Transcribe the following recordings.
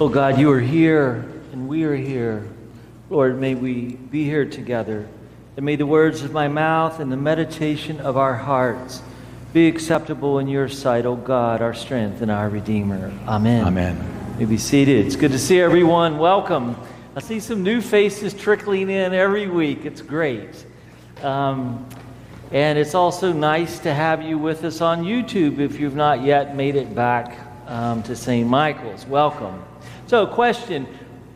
Oh God, you are here and we are here. Lord, may we be here together. And may the words of my mouth and the meditation of our hearts be acceptable in your sight, O God, our strength and our Redeemer. Amen. Amen. You be seated. It's good to see everyone. Welcome. I see some new faces trickling in every week. It's great. Um, and it's also nice to have you with us on YouTube if you've not yet made it back um, to St. Michael's. Welcome. So, question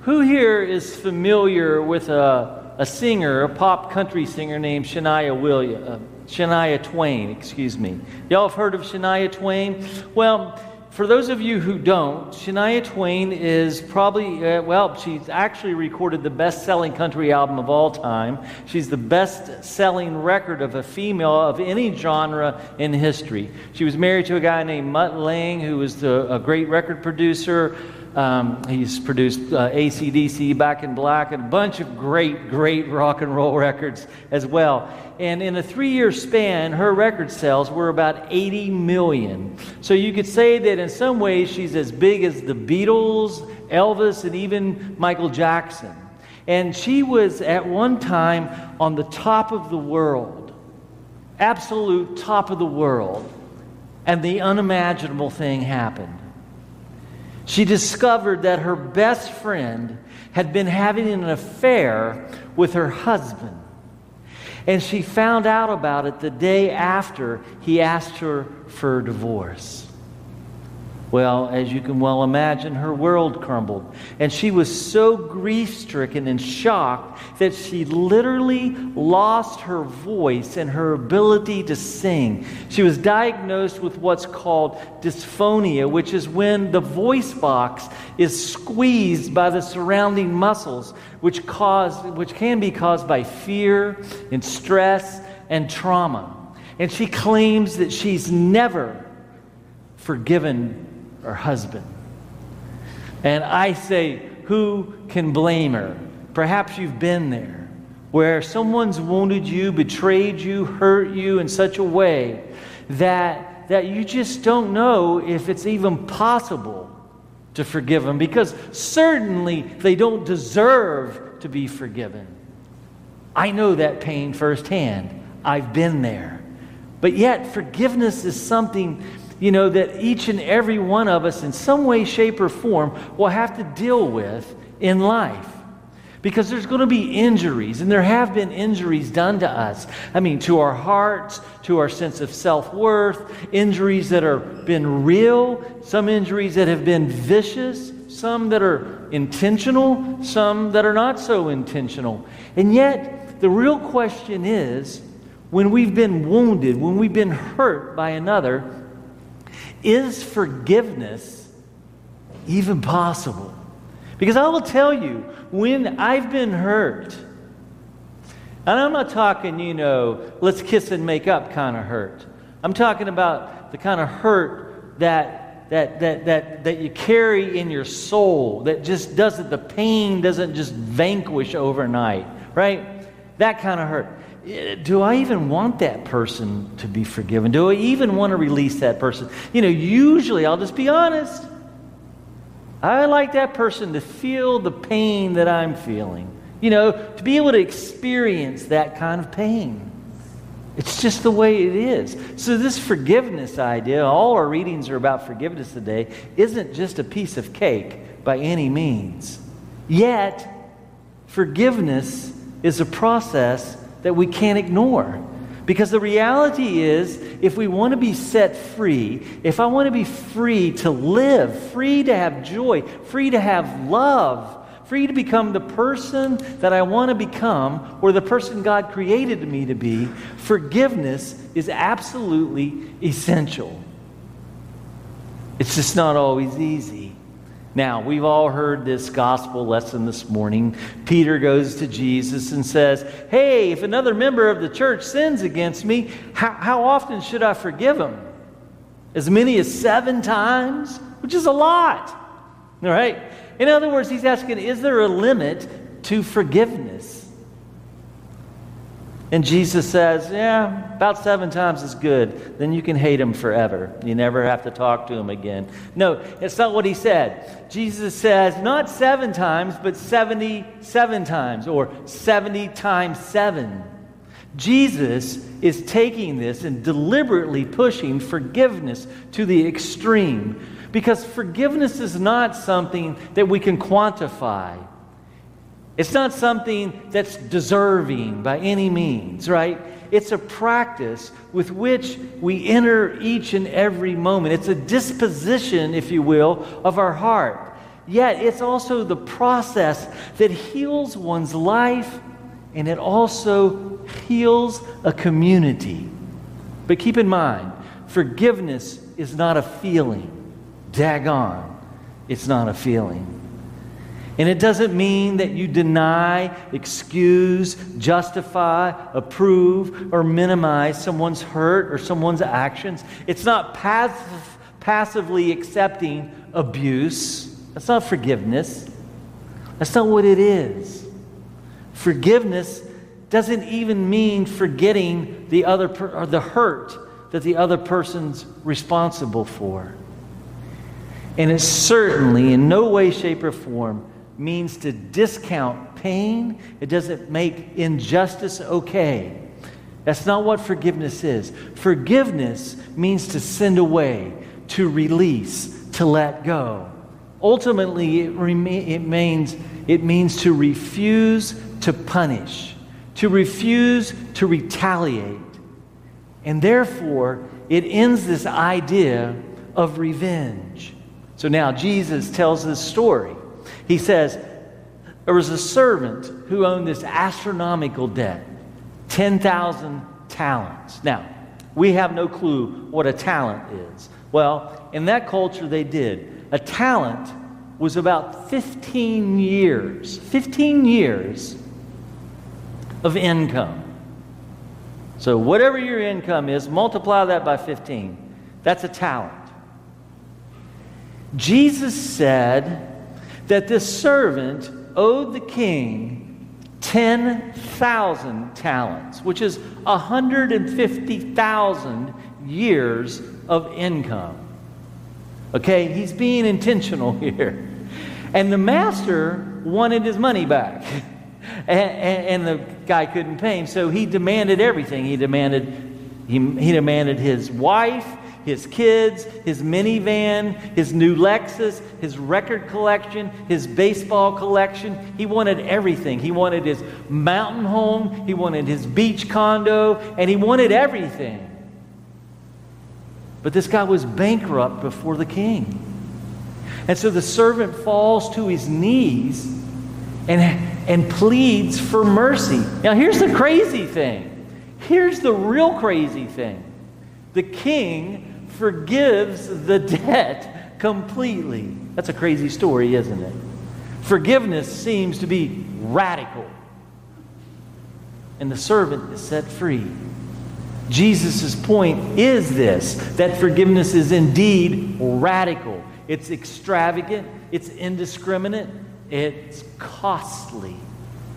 Who here is familiar with a, a singer, a pop country singer named Shania Williams? Uh, Shania Twain, excuse me. Y'all have heard of Shania Twain? Well, for those of you who don't, Shania Twain is probably, uh, well, she's actually recorded the best selling country album of all time. She's the best selling record of a female of any genre in history. She was married to a guy named Mutt Lange, who was the, a great record producer. Um, he's produced uh, AC/DC, Back in Black, and a bunch of great, great rock and roll records as well. And in a three year span, her record sales were about 80 million. So you could say that in some ways she's as big as the Beatles, Elvis, and even Michael Jackson. And she was at one time on the top of the world, absolute top of the world. And the unimaginable thing happened. She discovered that her best friend had been having an affair with her husband. And she found out about it the day after he asked her for a divorce. Well, as you can well imagine, her world crumbled. And she was so grief stricken and shocked that she literally lost her voice and her ability to sing. She was diagnosed with what's called dysphonia, which is when the voice box is squeezed by the surrounding muscles, which, cause, which can be caused by fear and stress and trauma. And she claims that she's never forgiven her husband. And I say, who can blame her? Perhaps you've been there where someone's wounded you, betrayed you, hurt you in such a way that, that you just don't know if it's even possible to forgive them because certainly they don't deserve to be forgiven. I know that pain firsthand. I've been there. But yet, forgiveness is something you know, that each and every one of us, in some way, shape, or form, will have to deal with in life. Because there's going to be injuries, and there have been injuries done to us. I mean, to our hearts, to our sense of self worth, injuries that have been real, some injuries that have been vicious, some that are intentional, some that are not so intentional. And yet, the real question is when we've been wounded, when we've been hurt by another, is forgiveness even possible? Because I will tell you, when I've been hurt, and I'm not talking, you know, let's kiss and make up kind of hurt. I'm talking about the kind of hurt that, that, that, that, that you carry in your soul, that just doesn't, the pain doesn't just vanquish overnight, right? That kind of hurt do I even want that person to be forgiven? Do I even want to release that person? You know, usually, I'll just be honest. I like that person to feel the pain that I'm feeling. You know, to be able to experience that kind of pain. It's just the way it is. So, this forgiveness idea, all our readings are about forgiveness today, isn't just a piece of cake by any means. Yet, forgiveness is a process that we can't ignore. Because the reality is, if we want to be set free, if I want to be free to live, free to have joy, free to have love, free to become the person that I want to become or the person God created me to be, forgiveness is absolutely essential. It's just not always easy. Now, we've all heard this gospel lesson this morning. Peter goes to Jesus and says, Hey, if another member of the church sins against me, how, how often should I forgive him? As many as seven times, which is a lot. All right? In other words, he's asking, Is there a limit to forgiveness? And Jesus says, Yeah, about seven times is good. Then you can hate him forever. You never have to talk to him again. No, it's not what he said. Jesus says, not seven times, but 77 times, or 70 times seven. Jesus is taking this and deliberately pushing forgiveness to the extreme because forgiveness is not something that we can quantify. It's not something that's deserving by any means, right? It's a practice with which we enter each and every moment. It's a disposition, if you will, of our heart. Yet it's also the process that heals one's life and it also heals a community. But keep in mind, forgiveness is not a feeling. Daggone, it's not a feeling. And it doesn't mean that you deny, excuse, justify, approve, or minimize someone's hurt or someone's actions. It's not passive, passively accepting abuse. That's not forgiveness. That's not what it is. Forgiveness doesn't even mean forgetting the other per, or the hurt that the other person's responsible for. And it certainly, in no way, shape, or form, means to discount pain. It doesn't make injustice okay. That's not what forgiveness is. Forgiveness means to send away, to release, to let go. Ultimately, it, rema- it, means, it means to refuse to punish, to refuse to retaliate. And therefore, it ends this idea of revenge. So now Jesus tells this story. He says, There was a servant who owned this astronomical debt 10,000 talents. Now, we have no clue what a talent is. Well, in that culture, they did. A talent was about 15 years, 15 years of income. So, whatever your income is, multiply that by 15. That's a talent. Jesus said, that this servant owed the king 10,000 talents, which is 150,000 years of income. Okay, he's being intentional here. And the master wanted his money back. And, and, and, the guy couldn't pay him, so he demanded everything. He demanded, he, he demanded his wife, his kids, his minivan, his new Lexus, his record collection, his baseball collection. He wanted everything. He wanted his mountain home, he wanted his beach condo, and he wanted everything. But this guy was bankrupt before the king. And so the servant falls to his knees and, and pleads for mercy. Now, here's the crazy thing. Here's the real crazy thing. The king forgives the debt completely. That's a crazy story, isn't it? Forgiveness seems to be radical. And the servant is set free. Jesus' point is this that forgiveness is indeed radical. It's extravagant, it's indiscriminate, it's costly.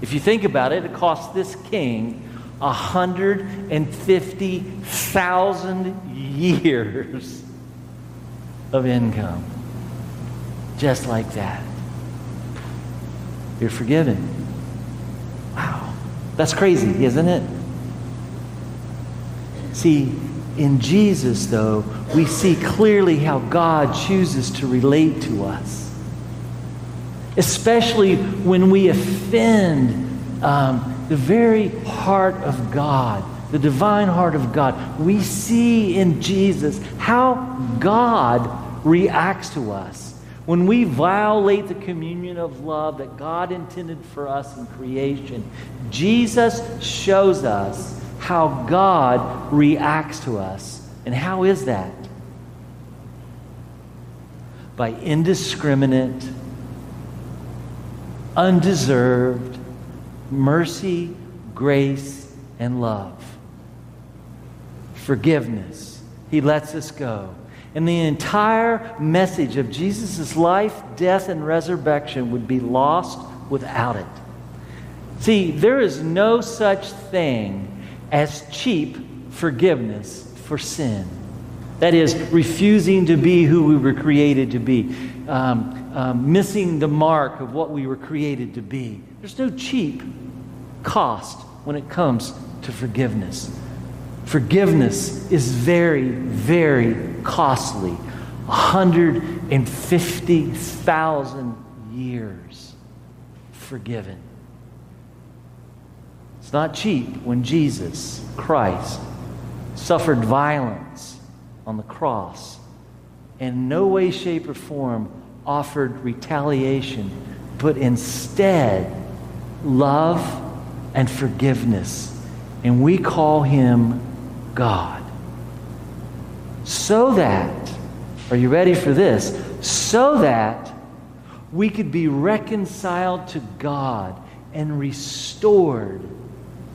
If you think about it, it cost this king 150,000 years of income. Just like that. You're forgiven. Wow. That's crazy, isn't it? See, in Jesus, though, we see clearly how God chooses to relate to us. Especially when we offend um, the very heart of God the divine heart of God, we see in Jesus how God reacts to us. When we violate the communion of love that God intended for us in creation, Jesus shows us how God reacts to us. And how is that? By indiscriminate, undeserved mercy, grace, and love forgiveness. He lets us go. And the entire message of Jesus' life, death, and resurrection would be lost without it. See, there is no such thing as cheap forgiveness for sin. That is, refusing to be who we were created to be, um, um, missing the mark of what we were created to be. There's no cheap cost when it comes to forgiveness. Forgiveness is very, very costly. 150,000 years forgiven. It's not cheap when Jesus Christ suffered violence on the cross in no way, shape, or form offered retaliation, but instead love and forgiveness. And we call him God. So that, are you ready for this? So that we could be reconciled to God and restored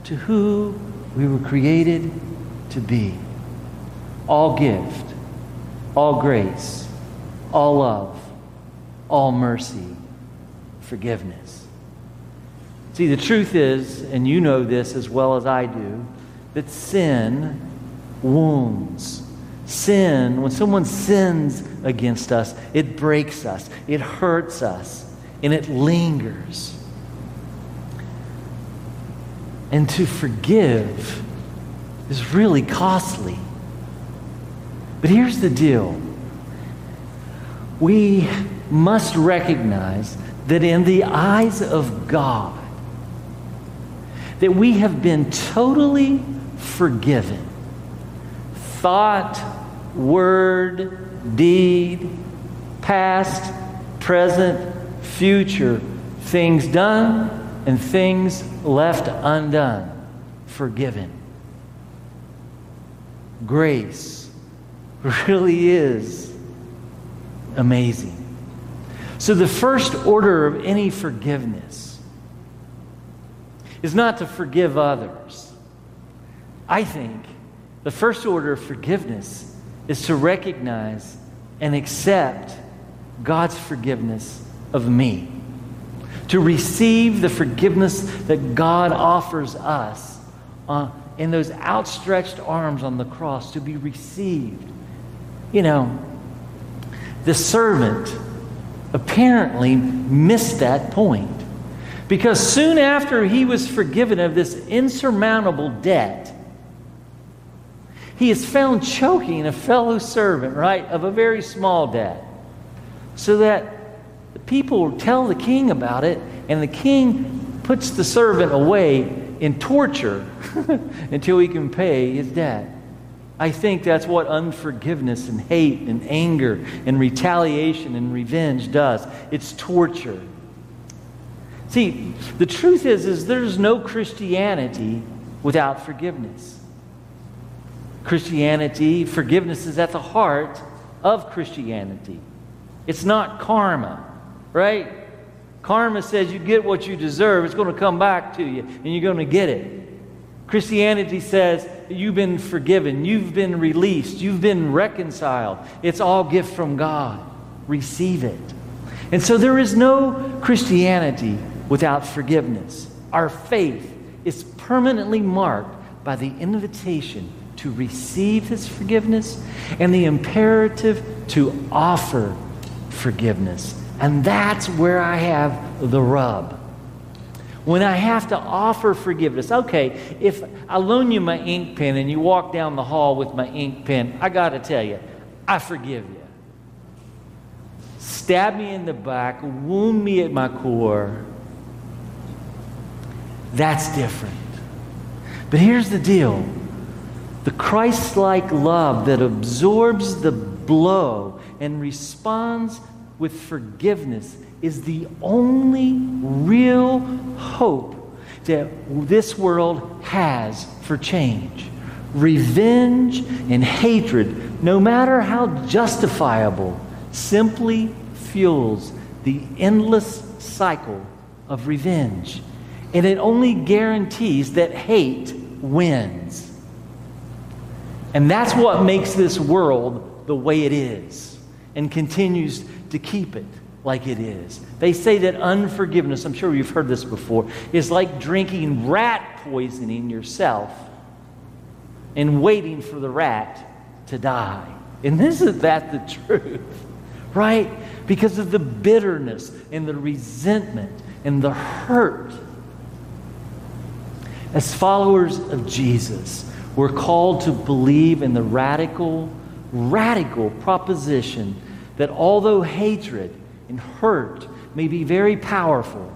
to who we were created to be. All gift, all grace, all love, all mercy, forgiveness. See, the truth is, and you know this as well as I do, that sin wounds. Sin, when someone sins against us, it breaks us, it hurts us, and it lingers. And to forgive is really costly. But here's the deal we must recognize that in the eyes of God, that we have been totally forgiven. Thought, word, deed, past, present, future, things done and things left undone, forgiven. Grace really is amazing. So, the first order of any forgiveness is not to forgive others. I think the first order of forgiveness is to recognize and accept God's forgiveness of me to receive the forgiveness that God offers us uh, in those outstretched arms on the cross, to be received. You know, the servant apparently missed that point because soon after he was forgiven of this insurmountable debt, he is found choking a fellow servant, right, of a very small debt. So that people tell the king about it, and the king puts the servant away in torture until he can pay his debt. I think that's what unforgiveness and hate and anger and retaliation and revenge does. It's torture. See, the truth is is there's no Christianity without forgiveness. Christianity, forgiveness is at the heart of Christianity. It's not karma right? Karma says you get what you deserve, it's going to come back to you, and you're going to get it. Christianity says you've been forgiven, you've been released, you've been reconciled. It's all gift from God. Receive it. And so there is no Christianity without forgiveness. Our faith is permanently marked by the invitation to receive His forgiveness and the imperative to offer forgiveness. And that's where I have the rub. When I have to offer forgiveness, okay, if I loan you my ink pen and you walk down the hall with my ink pen, I got to tell you, I forgive you. Stab me in the back, wound me at my core. That's different. But here's the deal the Christ like love that absorbs the blow and responds with forgiveness is the only real hope that this world has for change. Revenge and hatred, no matter how justifiable, simply fuels the endless cycle of revenge. And it only guarantees that hate wins. And that's what makes this world the way it is and continues to keep it like it is. They say that unforgiveness, I'm sure you've heard this before, is like drinking rat poisoning yourself and waiting for the rat to die. And isn't that the truth? Right? Because of the bitterness and the resentment and the hurt. As followers of Jesus, we're called to believe in the radical, radical proposition that although hatred and hurt may be very powerful,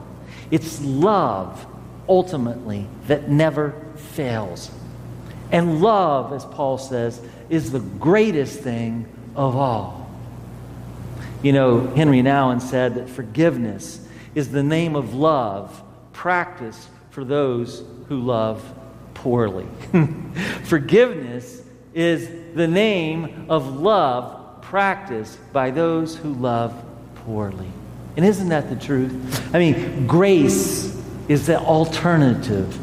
it's love ultimately that never fails. And love, as Paul says, is the greatest thing of all. You know, Henri Nouwen said that forgiveness is the name of love practiced for those who love poorly. forgiveness is the name of love practiced by those who love poorly. And isn't that the truth? I mean, grace is the alternative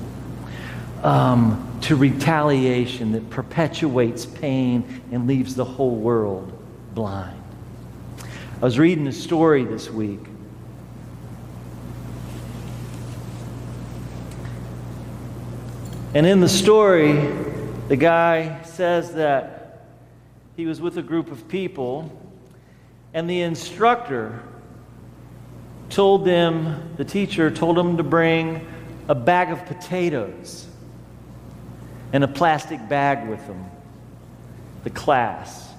um, to retaliation that perpetuates pain and leaves the whole world blind. I was reading a story this week. And in the story, the guy says that he was with a group of people, and the instructor told them, the teacher told them to bring a bag of potatoes and a plastic bag with them, the class.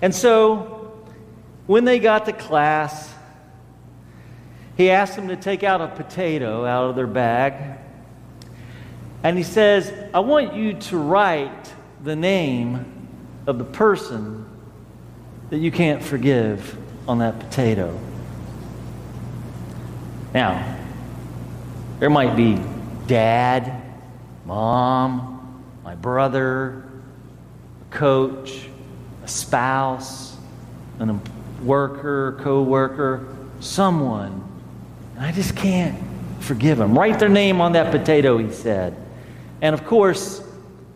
And so when they got to class, he asked them to take out a potato out of their bag. And he says, I want you to write the name of the person that you can't forgive on that potato. Now, there might be dad, mom, my brother, a coach, a spouse, a worker, co worker, someone. And I just can't forgive them. Write their name on that potato, he said. And of course,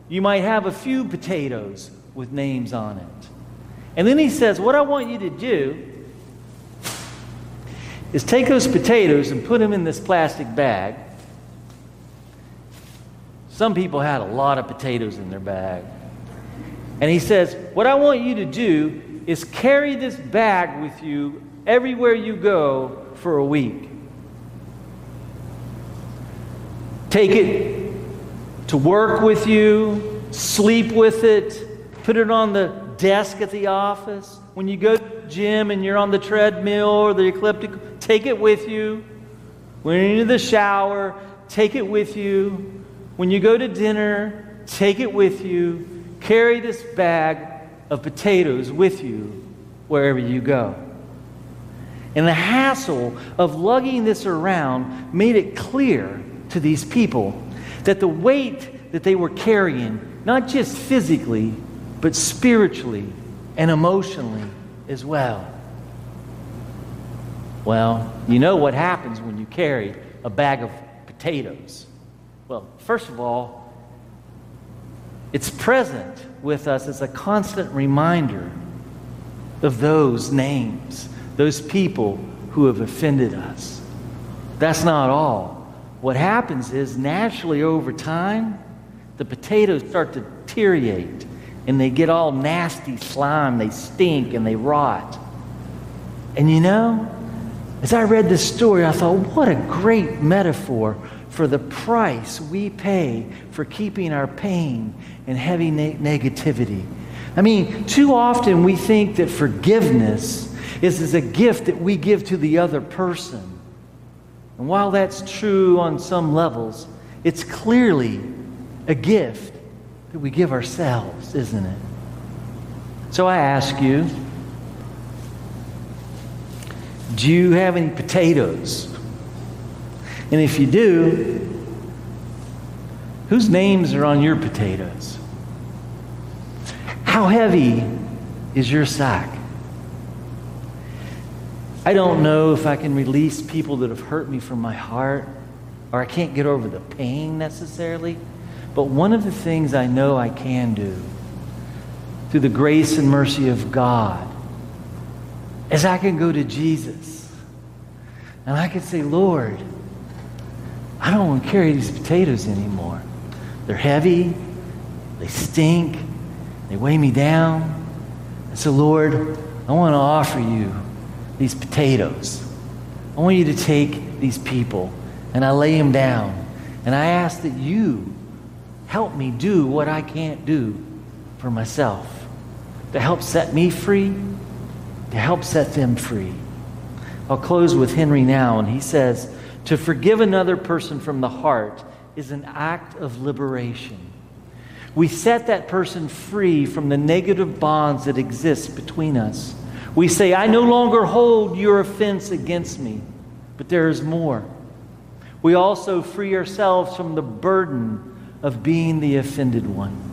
you might have a few potatoes with names on it. And then he says, What I want you to do is take those potatoes and put them in this plastic bag. Some people had a lot of potatoes in their bag. And he says, What I want you to do is carry this bag with you everywhere you go for a week. Take it to work with you, sleep with it, put it on the desk at the office. When you go to the gym and you're on the treadmill or the elliptical, take it with you. When you're in the shower, take it with you. When you go to dinner, take it with you. Carry this bag of potatoes with you wherever you go. And the hassle of lugging this around made it clear to these people that the weight that they were carrying, not just physically, but spiritually and emotionally as well. Well, you know what happens when you carry a bag of potatoes. Well, first of all, it's present with us as a constant reminder of those names, those people who have offended us. That's not all. What happens is naturally over time, the potatoes start to deteriorate and they get all nasty slime, they stink and they rot. And you know, as I read this story, I thought, what a great metaphor for the price we pay for keeping our pain and heavy ne- negativity. I mean, too often we think that forgiveness is, is a gift that we give to the other person. And while that's true on some levels, it's clearly a gift that we give ourselves, isn't it? So I ask you, do you have any potatoes? And if you do, whose names are on your potatoes? How heavy is your sack? I don't know if I can release people that have hurt me from my heart, or I can't get over the pain necessarily. But one of the things I know I can do through the grace and mercy of God is I can go to Jesus and I can say, Lord, I don't want to carry these potatoes anymore. They're heavy, they stink, they weigh me down. And so, Lord, I want to offer you these potatoes. I want you to take these people and I lay them down. And I ask that you help me do what I can't do for myself, to help set me free, to help set them free. I'll close with Henri Nouwen, and he says, To forgive another person from the heart is an act of liberation. We set that person free from the negative bonds that exist between us. We say, I no longer hold your offense against me, but there is more. We also free ourselves from the burden of being the offended one.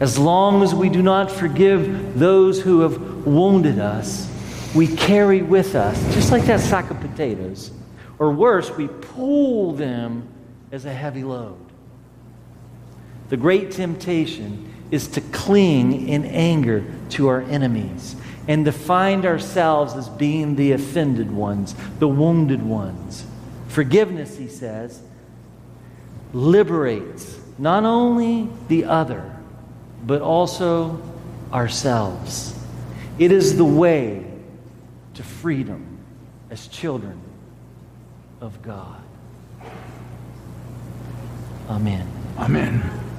As long as we do not forgive those who have wounded us, we carry with us, just like that sack of potatoes, or worse, we pull them as a heavy load. The great temptation is to cling in anger to our enemies and to find ourselves as being the offended ones, the wounded ones. Forgiveness, he says, liberates not only the other, but also ourselves. It is the way to freedom as children of God. Amen. Amen.